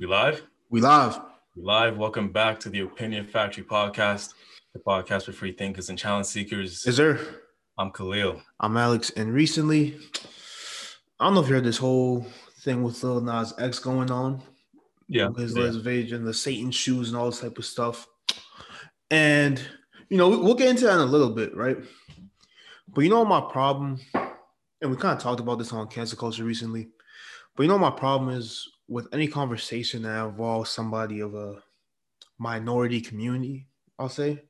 We live? We live. We live. Welcome back to the Opinion Factory podcast, the podcast for free thinkers and challenge seekers. Is there? I'm Khelil. I'm Alex. And recently, I don't know if you heard this whole thing with Lil Nas X going on. Yeah. His yeah. reservation, the Satan shoes, and all this type of stuff. And, you know, we'll get into that in a little bit, right? But you know my problem, and we kind of talked about this on cancel culture recently. But you know my problem is with any conversation that involves somebody of a minority community, I'll say,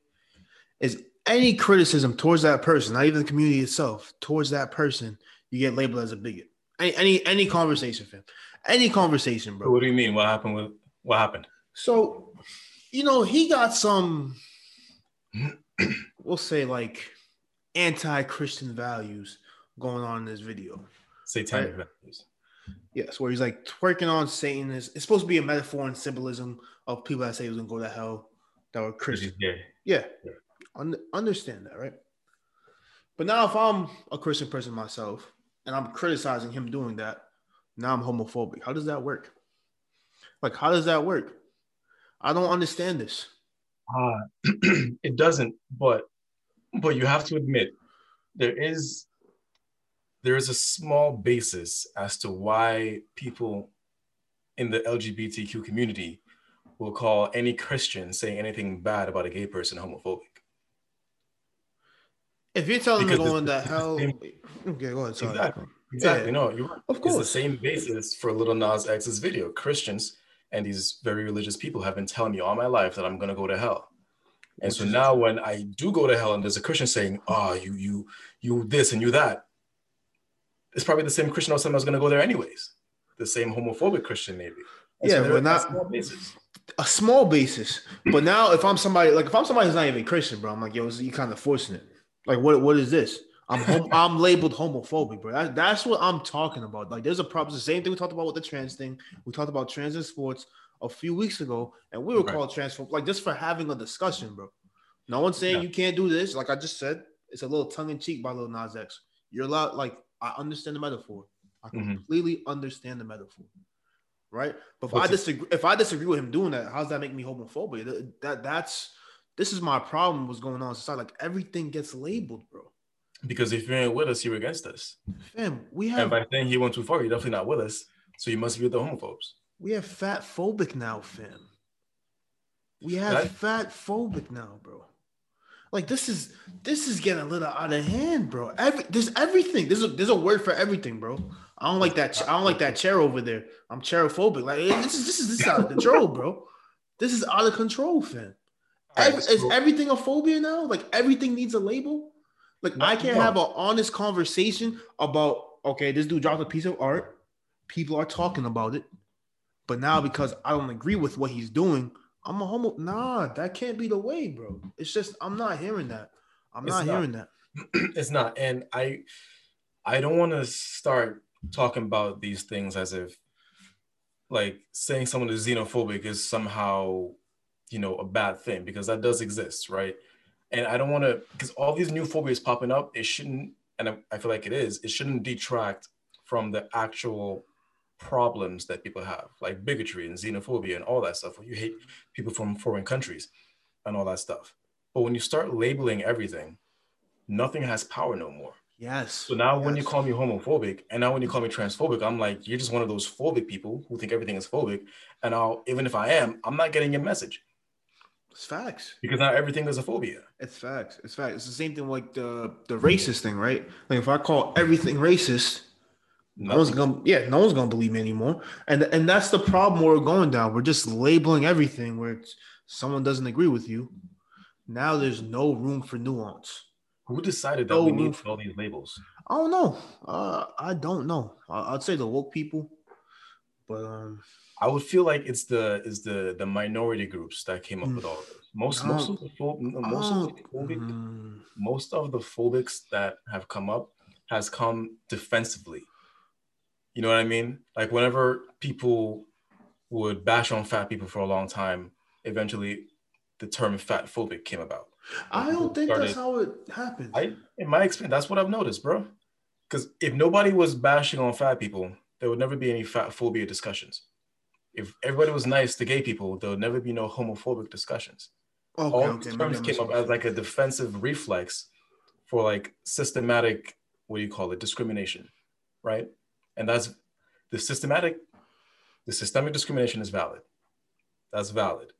is any criticism towards that person, not even the community itself, towards that person, you get labeled as a bigot. Any any, any conversation, fam. Any conversation, bro. What do you mean? What happened with what happened? So, you know, he got some, we'll say like anti-Christian values going on in this video. Satanic Right. values. Yes, where he's like twerking on Satan. Is it's supposed to be a metaphor and symbolism of people that say he was gonna go to hell that were Christian. Yeah, Yeah. Un- understand that, right? But now, if I'm a Christian person myself and I'm criticizing him doing that, now I'm homophobic. How does that work? Like, how does that work? I don't understand this. Uh, it doesn't, but but you have to admit there is there is a small basis as to why people in the LGBTQ community will call any Christian saying anything bad about a gay person homophobic. If you're telling me going to it's- hell, it's okay, go ahead. Sorry. Exactly. Exactly. Yeah. No, you're right. Of course. It's the same basis for Little Nas X's video. Christians and these very religious people have been telling me all my life that I'm gonna go to hell. And so now when I do go to hell and there's a Christian saying, oh, you, you, you this and you that, it's probably the same Christian or someone that's gonna go there anyways. The same homophobic Christian, maybe. Yeah, but not- small basis. a small basis. But now, if I'm somebody like if I'm somebody who's not even Christian, bro, I'm like, yo, you kind of forcing it. Like, what what is this? I'm hom- I'm labeled homophobic, bro. That, that's what I'm talking about. Like, there's a problem. It's the same thing we talked about with the trans thing. We talked about trans in sports a few weeks ago, and we were Right. called transphobe, like just for having a discussion, bro. No one's saying Yeah. you can't do this. Like I just said, it's a little tongue in cheek by Lil Nas X. You're allowed. Like I understand the metaphor. I Mhm. completely understand the metaphor. Right, but if What's I it- disagree, if I disagree with him doing that, how does that make me homophobic? That, that that's this is my problem. What's going on in society? Like everything gets labeled, bro. Because if you're with us, you're against us. Fam, we have. And by saying he went too far, you're definitely not with us. So you must be with the homophobes. we have fat phobic now, fam. We have fat phobic now, bro. Like this is this is getting a little out of hand, bro. Every there's everything. There's a there's a word for everything, bro. I don't like that. I don't like that chair over there. I'm chairophobic. Like eh, this is this is this is out of control, bro. This is out of control, fam. Every, is everything a phobia now? Like everything needs a label? Like No, I can't no. have an honest conversation about okay, this dude dropped a piece of art. People are talking about it, but now because I don't agree with what he's doing, I'm a homo. Nah, that can't be the way, bro. It's just I'm not hearing that. I'm not, not. hearing that. it's not and i i don't want to start talking about these things as if like saying someone is xenophobic is somehow you know a bad thing because that does exist right and i don't want to because all these new phobias popping up it shouldn't and I, I feel like it is it shouldn't detract from the actual problems that people have like bigotry and xenophobia and all that stuff where you hate people from foreign countries and all that stuff but when you start labeling everything nothing has power no more. Yes. So now when you call me homophobic and now when you call me transphobic, I'm like, you're just one of those phobic people who think everything is phobic. And I'll even if I am, I'm not getting your message it's facts. because not everything is a phobia. It's facts. It's facts. It's the same thing like the the racist thing, right? Like if I call everything racist, no one's gonna yeah, no one's gonna believe me anymore. And and that's the problem we're going down. We're just labeling everything where it's, someone doesn't agree with you. Now there's no room for nuance. Who decided that No we need for- all these labels? I don't know. Uh, I don't know. I, I'd say the woke people, but um, I would feel like it's the is the the minority groups that came up Mm. with all this. Most most of the pho- most of the phobic mm, most of the phobics that have come up has come defensively. You know what I mean? Like whenever people would bash on fat people for a long time, eventually the term fat phobic came about. I don't think that's how it happened. I in my experience, that's what I've noticed, bro. Because if nobody was bashing on fat people, there would never be any fat phobia discussions. if everybody was nice to gay people, there would never be no homophobic discussions. Okay, All okay, terms came up as like a defensive reflex for like systematic, what do you call it, discrimination, right? And that's the systematic, the systemic discrimination is valid. That's valid.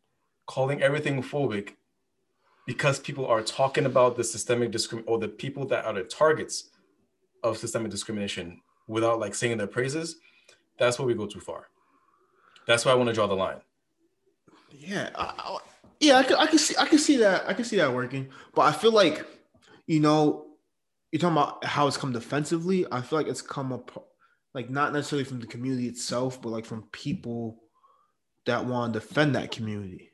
Calling everything phobic because people are talking about the systemic discrimination or the people that are the targets of systemic discrimination without like singing their praises, that's where we go too far. That's why I want to draw the line. Yeah, I, I, yeah, I can, I can see, I can see that, I can see that working. But I feel like, you know, you're talking about how it's come defensively. I feel like it's come up, like not necessarily from the community itself, but like from people that want to defend that community.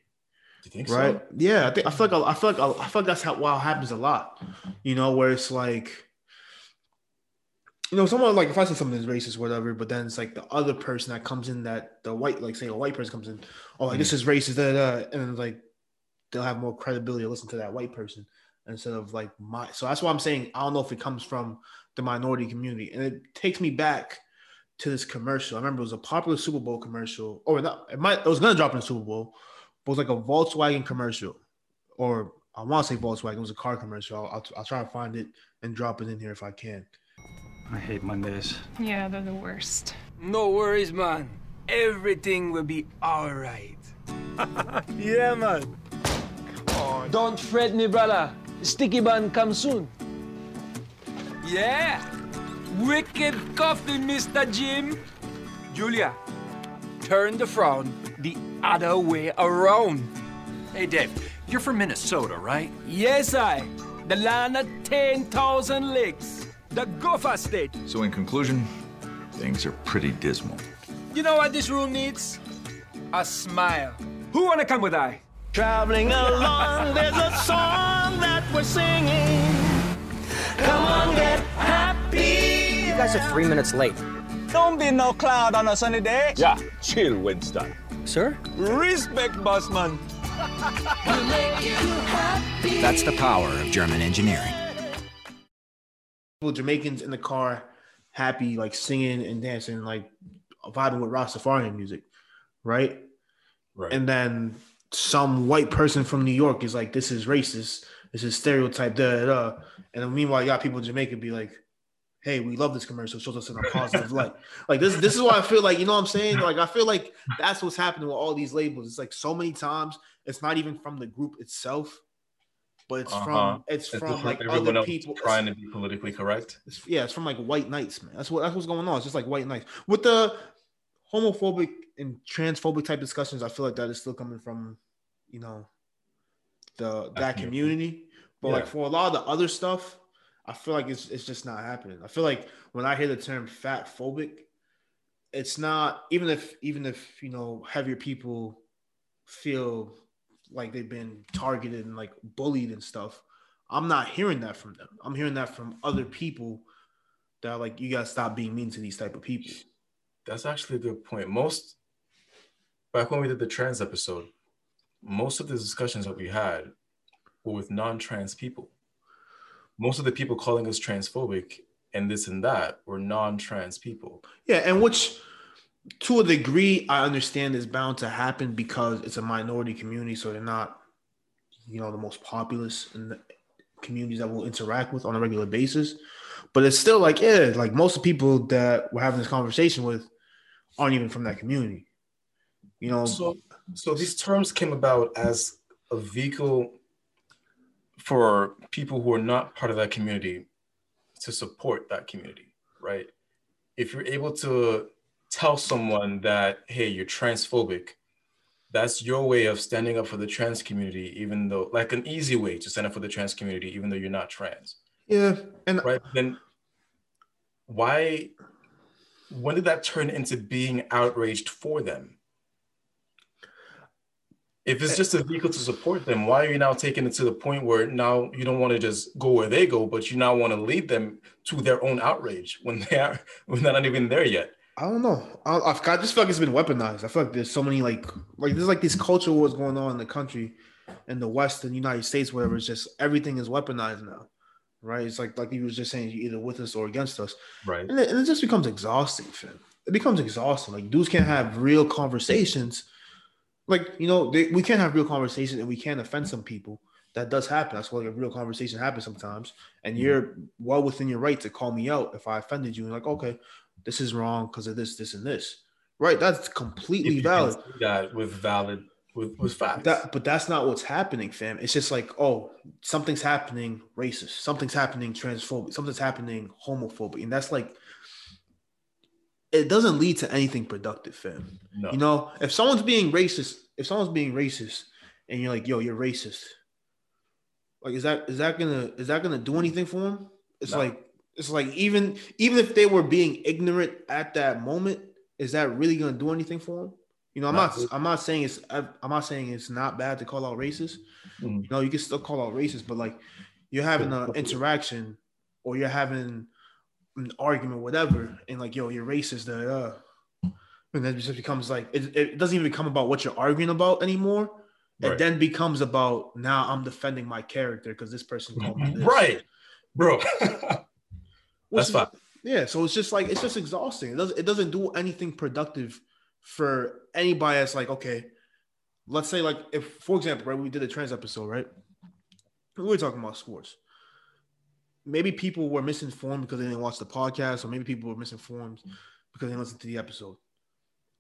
Think right? so? Yeah, I think I feel like I feel like I feel like that's how wow happens a lot. You know, where it's like, you know, someone like if I say something is racist, whatever, but then it's like the other person that comes in that the white, like say a white person comes in, oh, like this mm. is racist, da, da, da, and then like they'll have more credibility to listen to that white person instead of like my. So that's why I'm saying I don't know if it comes from the minority community, and it takes me back to this commercial. I remember it was a popular Super Bowl commercial, oh, or not? It might. It was gonna drop in the Super Bowl, but it was like a Volkswagen commercial, or I want to say Volkswagen. It was a car commercial. I'll, I'll, I'll try to find it and drop it in here if I can. I hate Mondays. Yeah, they're the worst. No worries, man. Everything will be alright. Yeah, man. Come on. Don't fret me, brother. Sticky bun come soon. Yeah! Wicked coffee, Mr. Jim! Julia, turn the frown the other way around. Hey, Dave, you're from Minnesota, right? Yes, I. The land of 10,000 lakes. The Gopher State. So, in conclusion, things are pretty dismal. You know what this room needs? A smile. Who wanna come with I? Traveling along, there's a song that we're singing. Come on, get happy. You guys are three minutes late. Don't be no cloud on a sunny day. Yeah, chill, Winston. Sir? Respect, bossman. That's the power of German engineering. Well, Jamaicans in the car, happy, like singing and dancing, like vibing with Rastafarian music, right? Right. And then some white person from New York is like, "This is racist. This is stereotype." Da da. da. And then meanwhile, you got people in Jamaica be like, "Hey, we love this commercial. It shows us in a positive light." Like this. This is why I feel like you know what I'm saying. Like I feel like that's what's happening with all these labels. It's like so many times it's not even from the group itself, but it's Uh-huh. from it's It's from like other people trying to be politically correct. it's, yeah, it's from like white knights, man. That's what that's what's going on. It's just like white knights with the homophobic and transphobic type discussions. I feel like that is still coming from, you know, the that community. But like for a lot of the other stuff, I feel like it's it's just not happening. I feel like when I hear the term fat phobic, it's not even if even if you know heavier people feel like they've been targeted and like bullied and stuff. I'm not hearing that from them. I'm hearing that from other people that like, you gotta stop being mean to these type of people. That's actually a good point. Most back when we did the trans episode, most of the discussions that we had were with non-trans people. Most of the people calling us transphobic and this and that were non-trans people. Yeah, and which to a degree I understand is bound to happen because it's a minority community, so they're not, you know, the most populous in the communities that we'll interact with on a regular basis. But it's still like, yeah, like most of the people that we're having this conversation with aren't even from that community. You know, So, so these terms came about as a vehicle for people who are not part of that community to support that community, right? If you're able to tell someone that, hey, you're transphobic, that's your way of standing up for the trans community, even though, like an easy way to stand up for the trans community, even though you're not trans, yeah, and right? Then why, when did that turn into being outraged for them? If it's eh, just a vehicle to support them, why are you now taking it to the point where now you don't want to just go where they go, but you now want to lead them to their own outrage when they are when they're not even there yet? I don't know. I, I've, I just feel like it's been weaponized. I feel like there's so many like like there's like these culture wars going on in the country, in the West and United States, whatever. It's just everything is weaponized now, right? It's like like you was just saying, you're either with us or against us, Right. and it, and it just becomes exhausting, fam. it becomes exhausting. Like dudes can't have real conversations. Like you know, they, we can't have real conversations, and we can't offend some people. That does happen. That's why like, a real conversation happens sometimes. And mm-hmm. you're well within your right to call me out if I offended you. And like, okay, this is wrong because of this, this, and this. Right? That's completely valid. that with valid with with facts. That, but that's not what's happening, fam. It's just like, oh, something's happening racist, something's happening transphobic, something's happening homophobic, and that's like, it doesn't lead to anything productive, fam. no. You know, if someone's being racist, if someone's being racist, and you're like, yo, you're racist, like, is that is that gonna is that gonna do anything for him? It's No. like it's like even even if they were being ignorant at that moment, is that really gonna do anything for him? You know, I'm Not not I'm not saying it's I'm not saying it's not bad to call out racist. Mhm. You know, you can still call out racist, but like you're having an interaction or you're having an argument, whatever, and like, yo, you're racist, uh, uh, and then it just becomes like it, it doesn't even become about what you're arguing about anymore. It Right. then becomes about now I'm defending my character because this person called me this. right, bro. That's fine. Yeah, so it's just like it's just exhausting. It doesn't it doesn't do anything productive for anybody that's like, okay, let's say like if for example, right, we did a trans episode, right? We were talking about sports. Maybe people were misinformed because they didn't watch the podcast, or maybe people were misinformed because they didn't listen to the episode.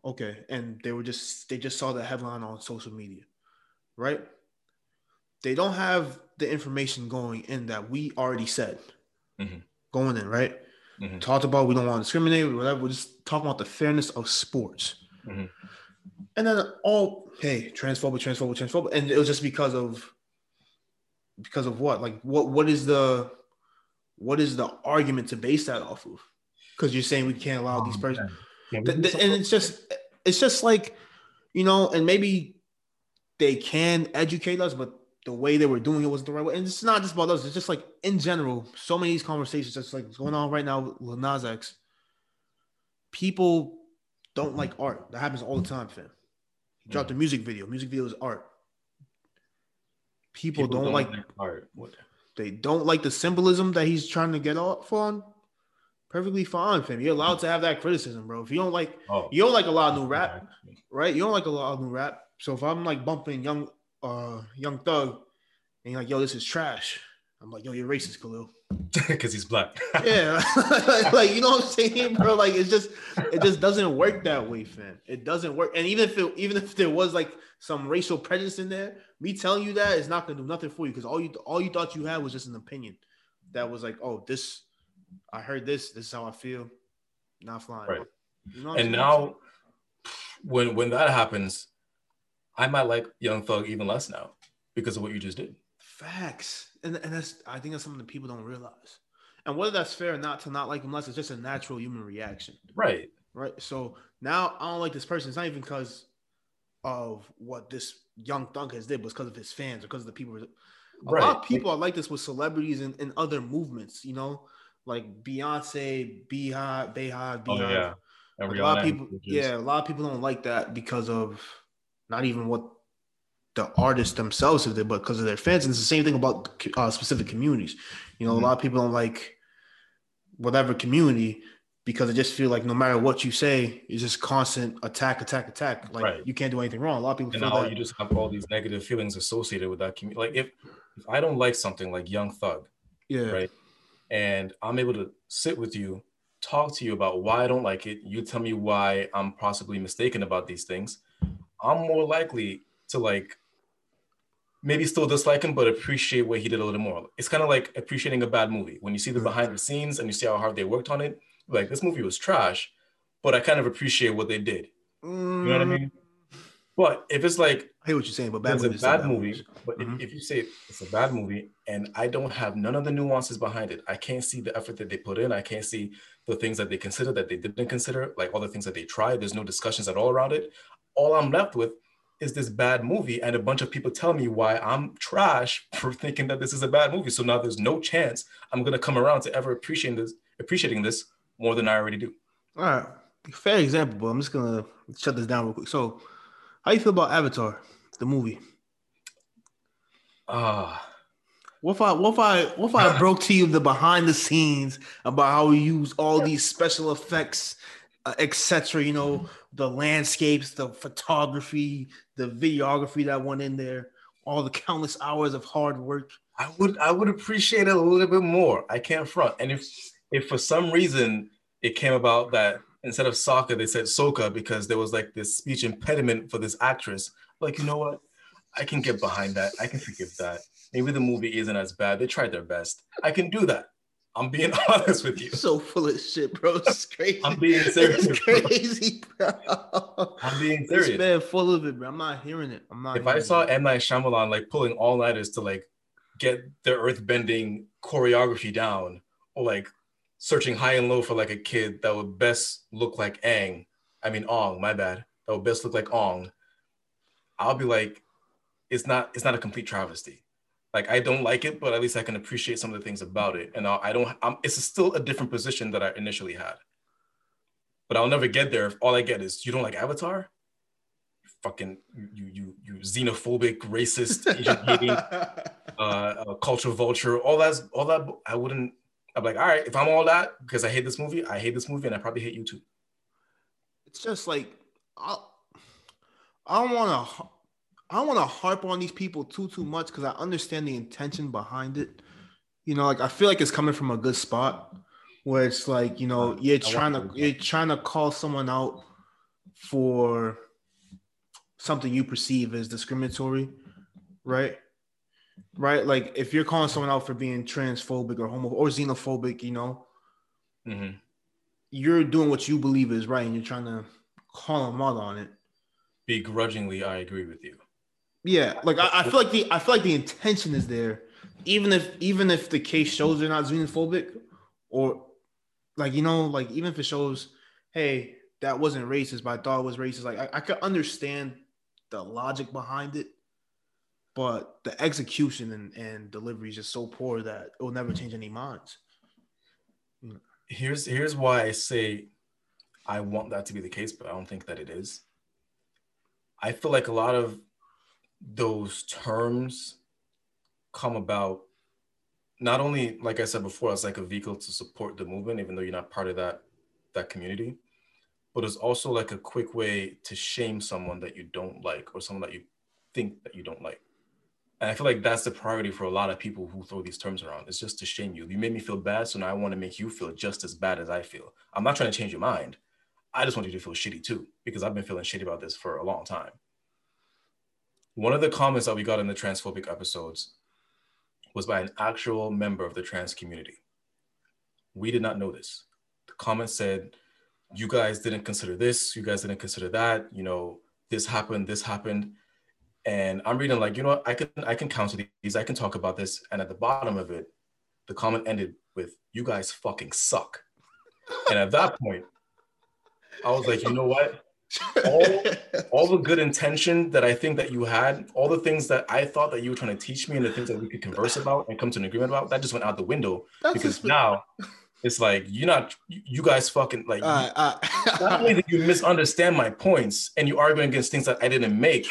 Okay, and they were just they just saw the headline on social media, right? They don't have the information going in that we already said Mhm. going in, right? Mhm. Talked about we don't want to discriminate, whatever. We're just talking about the fairness of sports. Mhm. And then all hey, transphobic, transphobic, transphobic, and it was just because of because of what? Like what? What is the what is the argument to base that off of? Because you're saying we can't allow these persons, Yeah, we Th- do and it's just it's just like you know, and maybe they can educate us, but the way they were doing it wasn't the right way. And it's not just about us; it's just like in general. So many of these conversations, just like what's going on right now with Nas X. People don't like art. That happens all the time, fam. He dropped a music video. Music video is art. People, don't, like art. What? They don't like the symbolism that he's trying to get off on. Perfectly fine, fam. You're allowed to have that criticism, bro. If you don't like, Oh, you don't like a lot of new rap, right? You don't like a lot of new rap. So if I'm like bumping young, uh, young thug, and you're like, yo, this is trash. I'm like, yo, you're racist, Khelil. because he's black. Yeah, like you know what I'm saying, bro. Like it's just, it just doesn't work that way, fam. It doesn't work. And even if it, even if there was like some racial prejudice in there, me telling you that is not gonna do nothing for you because all you all you thought you had was just an opinion that was like, oh, this, I heard this. This is how I feel. Not flying. Right. You know and now, when when that happens, I might like Young Thug even less now because of what you just did. Facts, and and that's I think that's something that people don't realize. And whether that's fair or not to not like him less, it's just a natural human reaction, Right. right? So now I don't like this person. It's not even because of what this young thug has did, was because of his fans or because of the people. A Right. lot of people are like this with celebrities and, and other movements. You know, like Beyonce, Beyhive, Beyhive, Oh yeah. Like, a lot of people, yeah, a lot of people don't like that because of not even what the artists themselves have did, but because of their fans. And it's the same thing about uh, specific communities. You know, Mhm. a lot of people don't like whatever community because I just feel like no matter what you say, it's just constant attack, attack, attack. Like Right. you can't do anything wrong. A lot of people And feel now that. you just have all these negative feelings associated with that community. Like if if I don't like something like Young Thug, yeah, right, and I'm able to sit with you, talk to you about why I don't like it, you tell me why I'm possibly mistaken about these things, I'm more likely to like maybe still dislike him, but appreciate what he did a little more. It's kind of like appreciating a bad movie. When you see the behind the scenes and you see how hard they worked on it, like this movie was trash, but I kind of appreciate what they did. You know what I mean? But if it's like I hear what you're saying, but bad it's movies a bad movie, movies. but if- Mhm. if, you say it's a bad movie and I don't have none of the nuances behind it, I can't see the effort that they put in. I can't see the things that they consider that they didn't consider, like all the things that they tried. There's no discussions at all around it. All I'm left with is this bad movie, and a bunch of people tell me why I'm trash for thinking that this is a bad movie. So now there's no chance I'm gonna come around to ever appreciating this, appreciating this more than I already do. All right, fair example, but I'm just gonna shut this down real quick. So, how you feel about Avatar, the movie? Ah, What if I what if I what if I broke to you the behind the scenes about how we use all these special effects uh, etc. You know, the landscapes, the photography, the videography that went in there, all the countless hours of hard work. I would I would appreciate it a little bit more. I can't front. And if if for some reason it came about that instead of soccer they said soca because there was like this speech impediment for this actress, like you know what, I can get behind that. I can forgive that. Maybe the movie isn't as bad. They tried their best. I can do that. I'm being honest with you. So full of shit, bro. It's crazy. I'm being serious. It's crazy, bro. I'm being This serious. man full of it, bro. I'm not hearing it. I'm not. If I saw it. M Night Shyamalan like pulling all nighters to like get the earth bending choreography down, or like searching high and low for like a kid that would best look like Aang, I mean Ong, my bad, that would best look like Ong, I'll be like, it's not it's not a complete travesty. Like I don't like it, but at least I can appreciate some of the things about it, and I'll, I don't. I'm, it's still a different position that I initially had, but I'll never get there if all I get is you don't like Avatar. Fucking you you you xenophobic, racist, Asian hating, uh, uh, culture vulture, all that's all that. I wouldn't. I'm like, all right, if I'm all that because I hate this movie, I hate this movie, and I probably hate you too. it's just like I, I don't want to, I don't want to harp on these people too too much because I understand the intention behind it. You know, like I feel like it's coming from a good spot where it's like you know you're trying to- you're trying to call someone out for something you perceive as discriminatory, right? Right, like if you're calling someone out for being transphobic or homo or xenophobic, you know, Mhm. you're doing what you believe is right and you're trying to call them out on it. Begrudgingly, I agree with you. Yeah, like I, I feel like the I feel like the intention is there, even if even if the case shows they're not xenophobic, or like you know, like even if it shows, hey, that wasn't racist, but I thought it was racist. Like I, I could understand the logic behind it, but the execution and, and delivery is just so poor that it will never change any minds. here's here's why I say I want that to be the case, but I don't think that it is. I feel like a lot of those terms come about not only like I said before, as like a vehicle to support the movement, even though you're not part of that that community, but it's also like a quick way to shame someone that you don't like or someone that you think that you don't like. And I feel like that's the priority for a lot of people who throw these terms around. It's just to shame you. You made me feel bad, so now I want to make you feel just as bad as I feel. I'm not trying to change your mind. I just want you to feel shitty too, because I've been feeling shitty about this for a long time. One of the comments that we got in the transphobic episodes was by an actual member of the trans community. We did not know this. The comment said, You guys didn't consider this, you guys didn't consider that, you know, this happened, this happened and I'm reading like, you know, what? I can I can counsel these, I can talk about this, and at the bottom of it, the comment ended with, "You guys fucking suck," and at that point, I was like, you know what? All, all the good intention that I think that you had, all the things that I thought that you were trying to teach me, and the things that we could converse about and come to an agreement about, that just went out the window That's because now it's like you're not, you guys fucking like. Uh, uh, not only that you misunderstand my points and you arguing against things that I didn't make,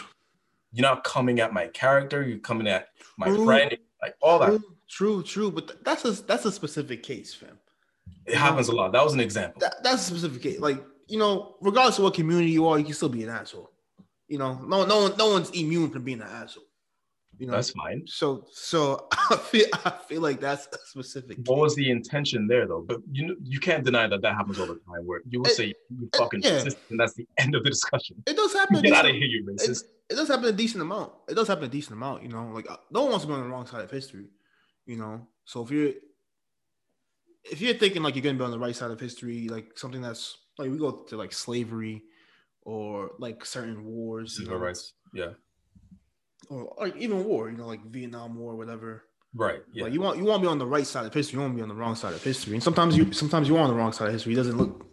you're not coming at my character, you're coming at my True. friend, like all that. true, true, but th- that's a that's a specific case, fam. It happens a lot. That was an example. That, that's a specific case. Like you know, regardless of what community you are, you can still be an asshole. You know, no, no, one, no one's immune from being an asshole. You know, That's fine. so so I feel I feel like that's a specific. What was the intention there, though? But you know, you can't deny that that happens all the time. Where you will It- say you fucking yeah. racist, and that's the end of the discussion. It does happen. Get out of here, you racist. it does happen a decent amount. It does happen a decent amount. You know, like uh, no one wants to be on the wrong side of history. You know, so if you're if you're thinking like you're gonna be on the right side of history, like something that's like we go to like slavery or like certain wars, you Civil know, rights. Yeah. or like even war, you know, like Vietnam War, whatever. Right. Yeah. Like you want you want to be on the right side of history. You want to be on the wrong side of history. And sometimes you sometimes you are on the wrong side of history. It doesn't look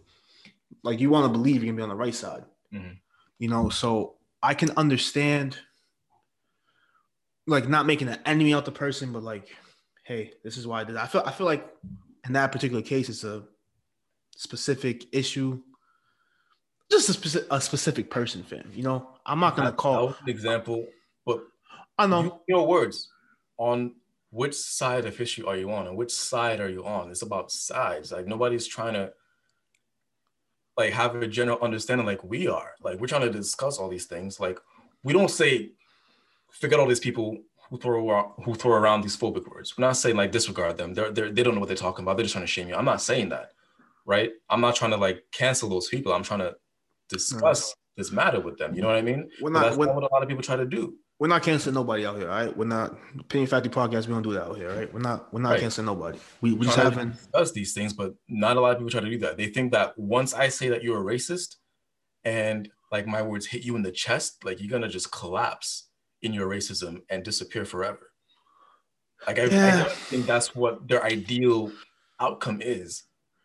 like you want to believe you're gonna be on the right side. Mhm. You know, so I can understand like not making an enemy out the person, but like, hey, this is why I did. that. I feel I feel like in that particular case, it's a specific issue. Just a specific a specific person, fam. You know, I'm not gonna call. an example, but I know. you- your words on which side of issue are you on and which side are you on it's about sides like nobody's trying to like have a general understanding like we are. Like we're trying to discuss all these things. Like we don't say forget all these people who throw around, who throw around these phobic words. We're not saying like disregard them. They're, they're they don't know what they're talking about. They're just trying to shame you. I'm not saying that, right? I'm not trying to like cancel those people. I'm trying to discuss mm. this matter with them. You know what I mean? We're not- that's what a lot of people try to do. We're not canceling nobody out here, all right? We're not Opinion Factory Podcast. We don't do that out here, right? We're not. We're not Right. canceling nobody. We we just haven't. discuss these things, but not a lot of people try to do that. They think that once I say that you're a racist and like my words hit you in the chest, like you're gonna just collapse in your racism and disappear forever. Like I, I Yeah. don't think that's what their ideal outcome is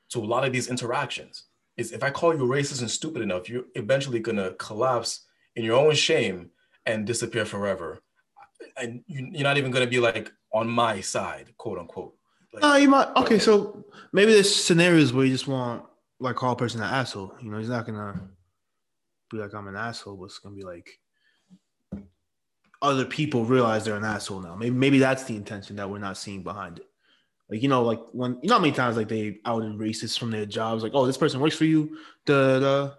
to a lot of these interactions. Is if I call you racist and stupid enough, you're eventually gonna collapse in your own shame and disappear forever. And you- you're not even gonna be like on my side, quote unquote. Like, No, you might. Okay, so maybe there's scenarios where you just want like call a person an asshole. You know, he's not gonna be like I'm an asshole, but it's gonna be like other people realize they're an asshole now. Maybe maybe that's the intention that we're not seeing behind it. Like you know, like when you know how many times like they outed racists from their jobs, like oh this person works for you, da da.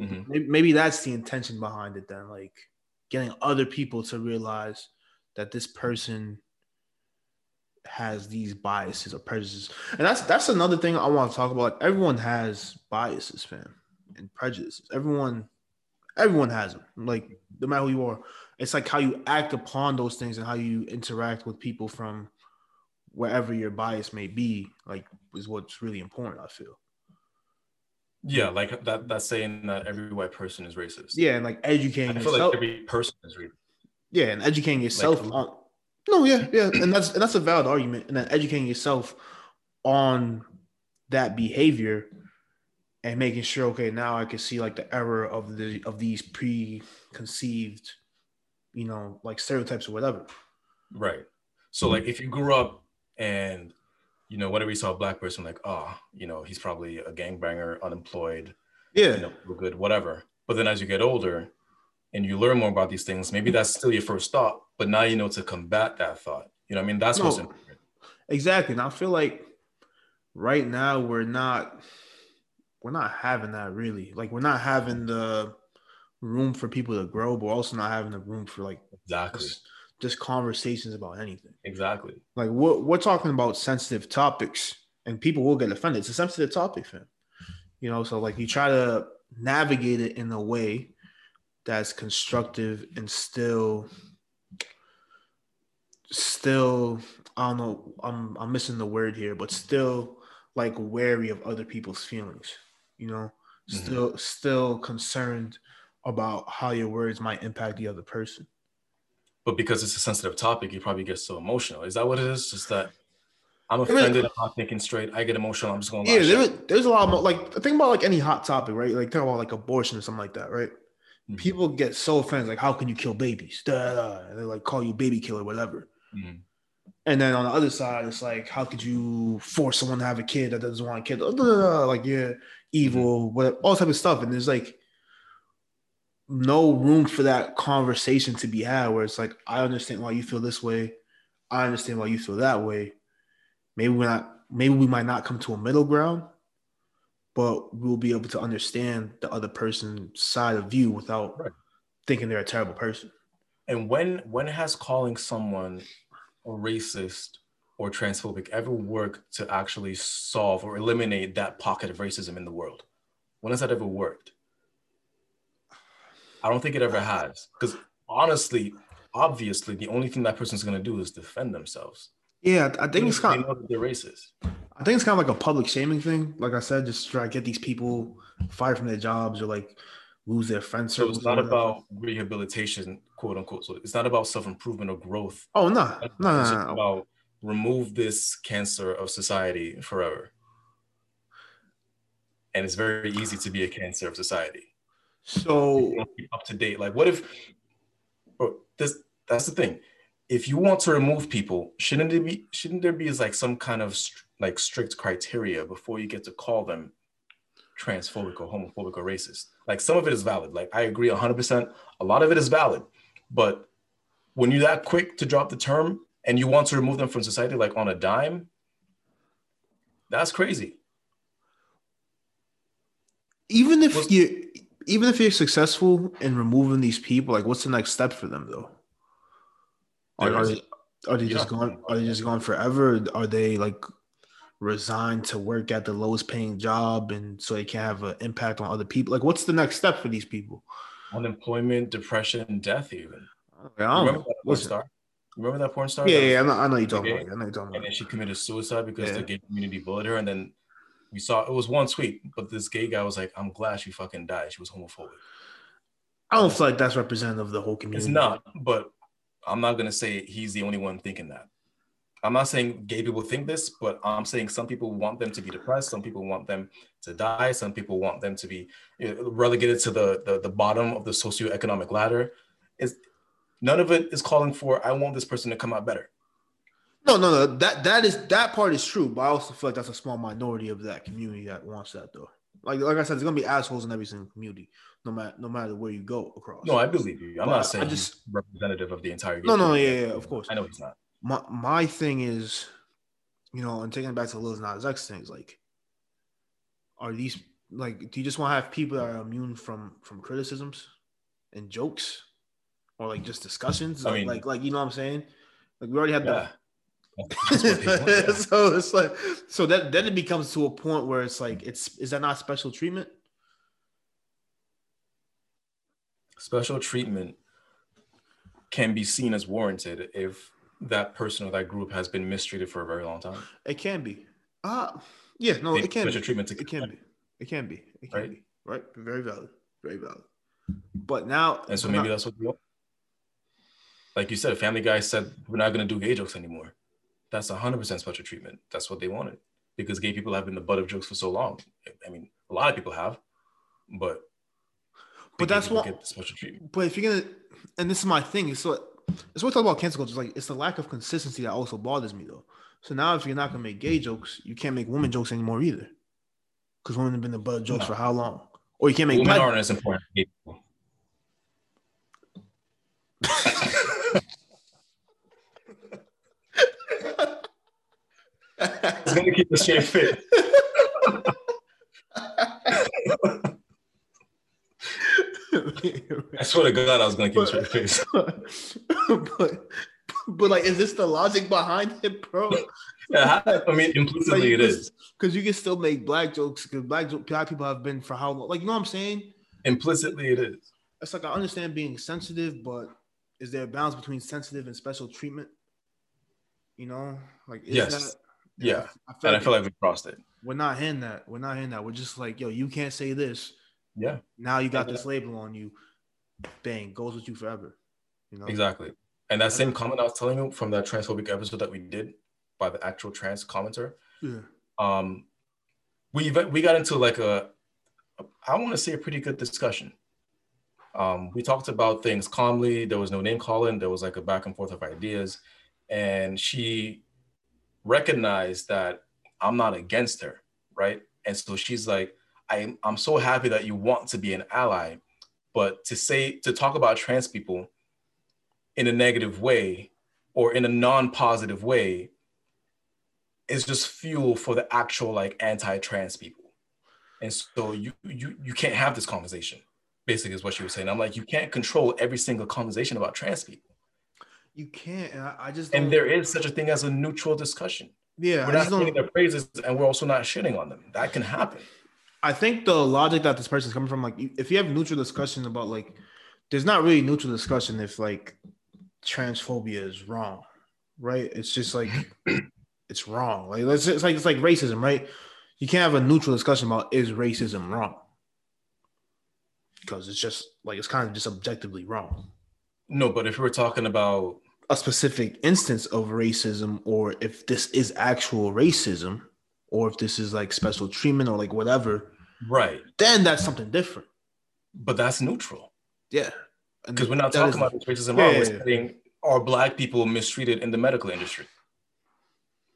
mhm. Maybe, maybe that's the intention behind it. Then like getting other people to realize that this person has these biases or prejudices. And that's that's another thing I want to talk about. Everyone has biases, fam, and prejudices. Everyone, everyone has them. Like no matter who you are, it's like how you act upon those things and how you interact with people from wherever your bias may be. Like is what's really important. I feel. Yeah, like that. That's saying that every white person is racist. Yeah, and like educating I feel yourself. like every person is racist. yeah, and educating yourself Like- on. No, yeah, yeah, and that's and that's a valid argument. And then educating yourself on that behavior and making sure, okay, now I can see like the error of the of these preconceived, you know, like stereotypes or whatever. Right. So mm-hmm. like if you grew up and you know whenever you saw a black person, like oh, you know he's probably a gangbanger, unemployed, Yeah, you know, no good, whatever. But then as you get older and you learn more about these things, maybe that's still your first thought, but now you know to combat that thought. You know, I mean, that's what's important. exactly. And I feel like right now we're not we're not having that really. Like we're not having the room for people to grow, but we're also not having the room for like Exactly. Just, conversations about anything. Exactly. Like we're, we're talking about sensitive topics and people will get offended. It's a sensitive topic, fam. You know, so like you try to navigate it in a way that's constructive and still still I don't know, I'm I'm missing the word here, but still like wary of other people's feelings, you know, Mhm. still still concerned about how your words might impact the other person. But because it's a sensitive topic, you probably get so emotional. Is that what it is? Just that I'm offended, I'm not thinking straight, I get emotional, I'm just going Yeah, there, there's a lot of mo- like think about like any hot topic, right? Like talk about like abortion or something like that, right? Mhm. People get so offended, like how can you kill babies? Da, da, da. And they like call you baby killer, whatever. Mhm. And then on the other side, it's like how could you force someone to have a kid that doesn't want a kid? Da, da, da, Like you're evil, what all type of stuff. And there's like no room for that conversation to be had where it's like I understand why you feel this way, I understand why you feel that way. Maybe we're not maybe we might not come to a middle ground, but we'll be able to understand the other person's side of view without Right. thinking they're a terrible person. And when when has calling someone a racist or transphobic ever worked to actually solve or eliminate that pocket of racism in the world? When has that ever worked? I don't think it ever has. Because honestly, obviously, the only thing that person's gonna do is defend themselves. Yeah, I think it's kind that they're racist. I think it's kind of like a public shaming thing. Like I said, just try to get these people fired from their jobs or like lose their friends. So it's not about rehabilitation, quote unquote. So it's not about self-improvement or growth. Oh no, no, It's no, no, no. about remove this cancer of society forever. And it's very easy to be a cancer of society. So keep up to date. Like, what if? Bro, this that's the thing. If you want to remove people, shouldn't there be shouldn't there be like some kind of str- like strict criteria before you get to call them transphobic or homophobic or racist? Like some of it is valid. Like I agree 100%. A lot of it is valid. But when you're that quick to drop the term and you want to remove them from society like on a dime, that's crazy. even if Was- you even if you're successful in removing these people, like what's the next step for them though? Are, are they are they just Yeah. going are they just going forever? Are they like resigned to work at the lowest paying job and so they can't have an impact on other people? Like what's the next step for these people? Unemployment, depression, death, even. I don't Remember know. that porn star? Remember that porn star? yeah, yeah, I know, I know you're talking Okay. about. it. I know you're talking And then she committed suicide because Yeah. the gay community bullied her. And then we saw it was one tweet, but this gay guy was like, "I'm glad she fucking died. She was homophobic." I don't feel like that's representative of the whole community. It's not, but I'm not gonna say he's the only one thinking that. I'm not saying gay people think this, but I'm saying some people want them to be depressed. Some people want them to die. Some people want them to be relegated to the, the the bottom of the socioeconomic ladder. Is none of it is calling for I want this person to come out better. No, no, no. That that is that part is true, but I also feel like that's a small minority of that community that wants that though. Like like I said, there's gonna be assholes in every single community, no matter no matter where you go across. No, I believe you. I'm But not saying I just representative of the entire. no, no, yeah, yeah, of course. I know he's not. My my thing is, you know, and taking it back to Lil Nas X things, like, are these like, do you just want to have people that are immune from from criticisms and jokes, or like just discussions? I like, mean- like, like you know what I'm saying? Like we already had the Yeah. so it's like so that then it becomes to a point where it's like it's is that not special treatment? special treatment can be seen as warranted if that person or that group has been mistreated for a very long time. It can be. Uh yeah, no, They it can special be. treatment to It can be. It can be. It can Right? be. Right? Very valid. Very valid. But now And so maybe not- that's what we want. Like you said, Family Guy said we're not going to do gay jokes anymore. That's 100% special treatment. That's what they wanted because gay people have been the butt of jokes for so long. I mean, a lot of people have, but But that's what- get special treatment. But if you're gonna, and this is my thing, it's what it's what we talk about cancel culture. It's like it's the lack of consistency that also bothers me though. So now if you're not gonna make gay jokes, you can't make women jokes anymore either, because women have been the butt of jokes No. for how long? Or you can't make Women black. aren't as important as gay people. It's going to keep the straight fit. I swear to God, I was going to keep a straight face. but, but like, is this the logic behind it, bro? Yeah, I mean, implicitly it is. because you can still make black jokes because black, jo- black people have been for how long? Like, you know what I'm saying? Implicitly it is. It's like I understand being sensitive, but is there a balance between sensitive and special treatment? You know, like is Yes. that- Yeah. I And I feel like we crossed it. we're not in that. We're not in that. We're just like, yo, you can't say this. Yeah, Now you got this label on you. Bang, goes with you forever. You know, exactly. And that same comment I was telling you from that transphobic episode that we did by the actual trans commenter, Yeah. um, we we got into like a, I want to say a pretty good discussion. Um, we talked about things calmly. There was no name calling. There was like a back and forth of ideas, and she recognized that I'm not against her, right? And so she's like, I'm I'm so happy that you want to be an ally, but to say to talk about trans people in a negative way or in a non-positive way is just fuel for the actual like anti-trans people. And so you you you can't have this conversation. Basically, is what she was saying. I'm like, you can't control every single conversation about trans people. You can't. And I, I just And there is such a thing as a neutral discussion. yeah, We're I not singing their praises and we're also not shitting on them. That can happen. I think the logic that this person's coming from, like, if you have neutral discussion about like, there's not really neutral discussion if like transphobia is wrong, right? It's just like it's wrong. Like let's it's like it's like racism, right? You can't have a neutral discussion about is racism wrong because it's just like it's kind of just objectively wrong. No, but if we're talking about A specific instance of racism, or if this is actual racism, or if this is like special treatment or like whatever, right, then that's something different. but that's neutral. Yeah. Because we're not talking is- about this racism Yeah, yeah, We're saying are black people mistreated in the medical industry?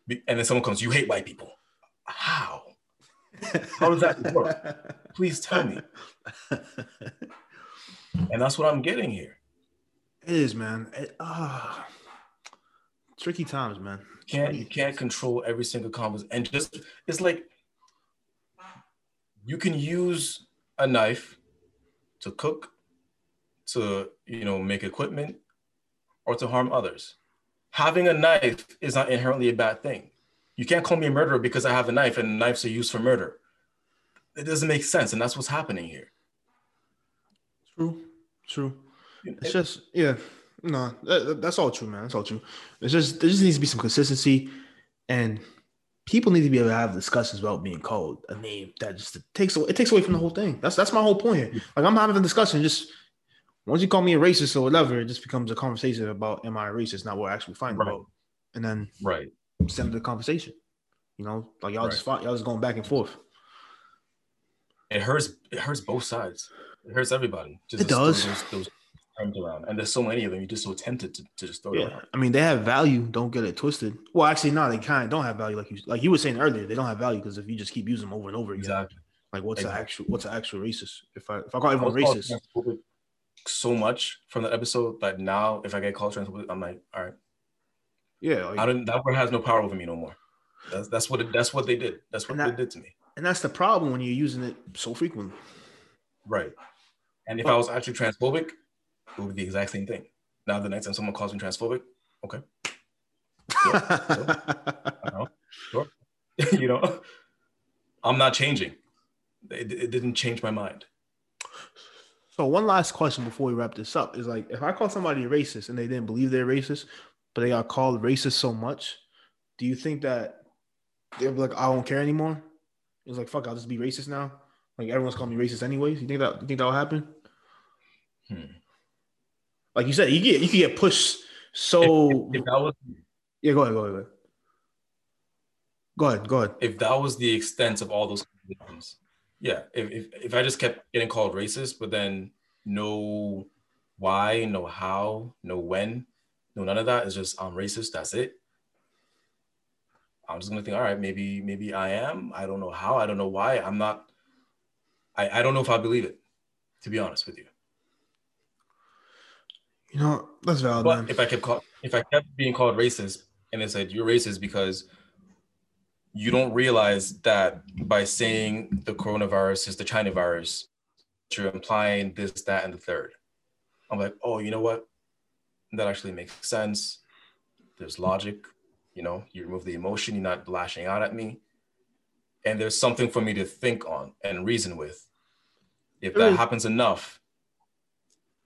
And then someone comes, you hate white people. How? How does that work? Please tell me. And that's what I'm getting here. It is, man. It, ah, tricky times, man. can't you can't control every single conversation and just it's like you can use a knife to cook, to you know make equipment, or to harm others. Having a knife is not inherently a bad thing. You can't call me a murderer because I have a knife and knives are used for murder. It doesn't make sense, and that's what's happening here. True, true. It's just yeah, no, that, that's all true, man. That's all true. It's just there just needs to be some consistency, and people need to be able to have discussions about being called a name that just takes away it takes away from the whole thing. That's that's my whole point here. Like I'm having a discussion, just once you call me a racist or whatever, it just becomes a conversation about am I a racist, not what we're actually fighting Right. about, and then Right. send the conversation. You know, like y'all Right. just y'all just going back and forth. It hurts. It hurts both sides. It hurts everybody. Just It does. Those, those terms around, and there's so many of them. You're just so tempted to, to just throw it Yeah, around. I mean they have value. Don't get it twisted. Well, actually, no, they kind of don't have value. Like you, like you were saying earlier, they don't have value because if you just keep using them over and over again, Exactly. like what's Exactly. actual what's an actual racist? If I if I call I everyone called racist, so much from that episode that now if I get called transphobic, I'm like, all right, yeah, like, I don't. That word has no power over me no more. That's that's what it, that's what they did. That's what And they did to me. and that's the problem when you're using it so frequently. Right. And if I was actually transphobic, it would be the exact same thing. Now the next time someone calls me transphobic, okay, sure, you know, I'm not changing. It, it didn't change my mind. so one last question before we wrap this up is like, if I call somebody racist and they didn't believe they're racist, but they got called racist so much, do you think that they'll be like, I don't care anymore? It's like, fuck, I'll just be racist now. Like everyone's calling me racist anyways. You think that you think that'll happen? Hmm. Like you said, you get you can get pushed so If that was yeah, go ahead, go ahead, go ahead. Go ahead, go ahead. if that was the extent of all those yeah. If, if if I just kept getting called racist, but then no why, no how, no when, no none of that. It's just I'm racist. That's it. I'm just gonna think, all right, maybe maybe I am. I don't know how. I don't know why. I'm not. I I don't know if I believe it. To be honest with you, You know, that's valid, but man. if I kept call, if I kept being called racist, and they said you're racist because you don't realize that by saying the coronavirus is the China virus, you're implying this, that, and the third. I'm like, oh, you know what? That actually makes sense. There's logic. You know, you remove the emotion, you're not lashing out at me. And there's something for me to think on and reason with. If that Mm. happens enough,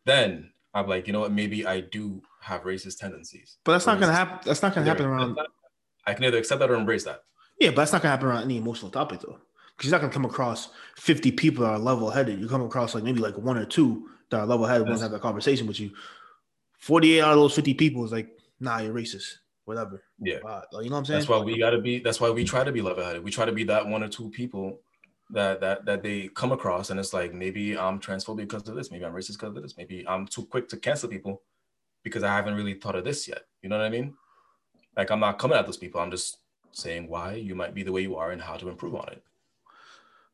then I'm like, you know what? Maybe I do have racist tendencies. but that's not gonna happen. That's not gonna happen around. that- I can either accept that or embrace that. Yeah, but that's not gonna happen around any emotional topic though, because you're not gonna come across 50 people that are level headed. You come across like maybe like one or two that are level headed, want to have a conversation with you. 48 out of those 50 people is like, nah, you're racist, whatever. Yeah. You know what I'm saying? That's why we gotta be. That's why we try to be level-headed. We try to be that one or two people that that that they come across, and it's like maybe I'm transphobic because of this. Maybe I'm racist because of this. Maybe I'm too quick to cancel people because I haven't really thought of this yet. You know what I mean? Like I'm not coming at those people. I'm just saying why you might be the way you are and how to improve on it.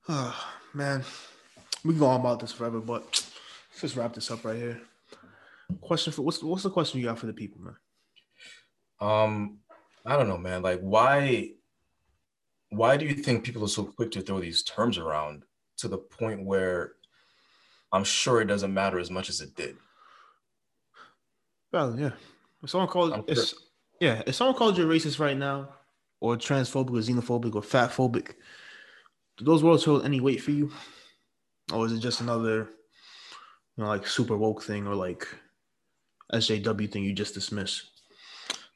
Oh, man, we can go on about this forever, but let's just wrap this up right here. Question for what's what's the question you got for the people, man? Um, I don't know, man. Like, why, why do you think people are so quick to throw these terms around to the point where I'm sure it doesn't matter as much as it did? Well, yeah. If someone called, it's, yeah, if someone called you racist right now, or transphobic, or xenophobic, or fatphobic, do those words hold any weight for you, or is it just another, you know, like super woke thing, or like SJW thing you just dismiss?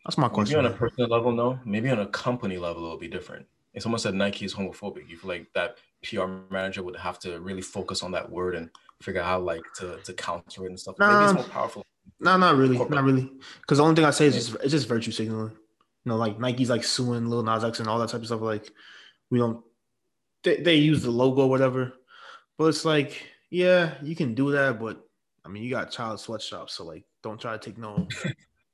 That's my question. Maybe on a personal level, no. Maybe on a company level, it'll be different. If someone said Nike is homophobic, you feel like that PR manager would have to really focus on that word and figure out how like to, to counter it and stuff. Maybe it's more powerful. No, not really, Corporate. not really. Because the only thing I say is just it's just virtue signaling. You know, like Nike's like suing Lil Nas X and all that type of stuff. Like we don't, they, they use the logo or whatever, but it's like, yeah, you can do that, but I mean, you got child sweatshops, so like, don't try to take no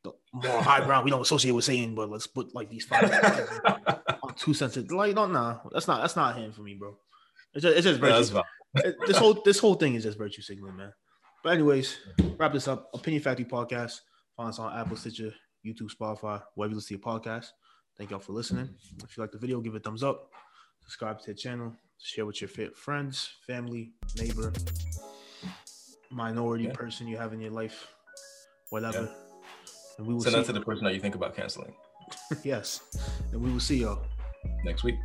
more high ground. We don't associate with saying, but let's put like these five two cents. Like, no, nah, that's not that's not him for me, bro. It's just, it's just virtue. It- this whole this whole thing is just virtue signaling, man. But anyways, wrap this up. Opinion Factory Podcast. Find us on Apple, Stitcher, YouTube, Spotify, wherever you listen to your podcast. Thank y'all for listening. If you like the video, give it a thumbs up. subscribe to the channel, share with your fit friends, family, neighbor, minority Yeah. person you have in your life, whatever. Yeah. And we will Send that to the person that you think about canceling yes, and we will see y'all next week.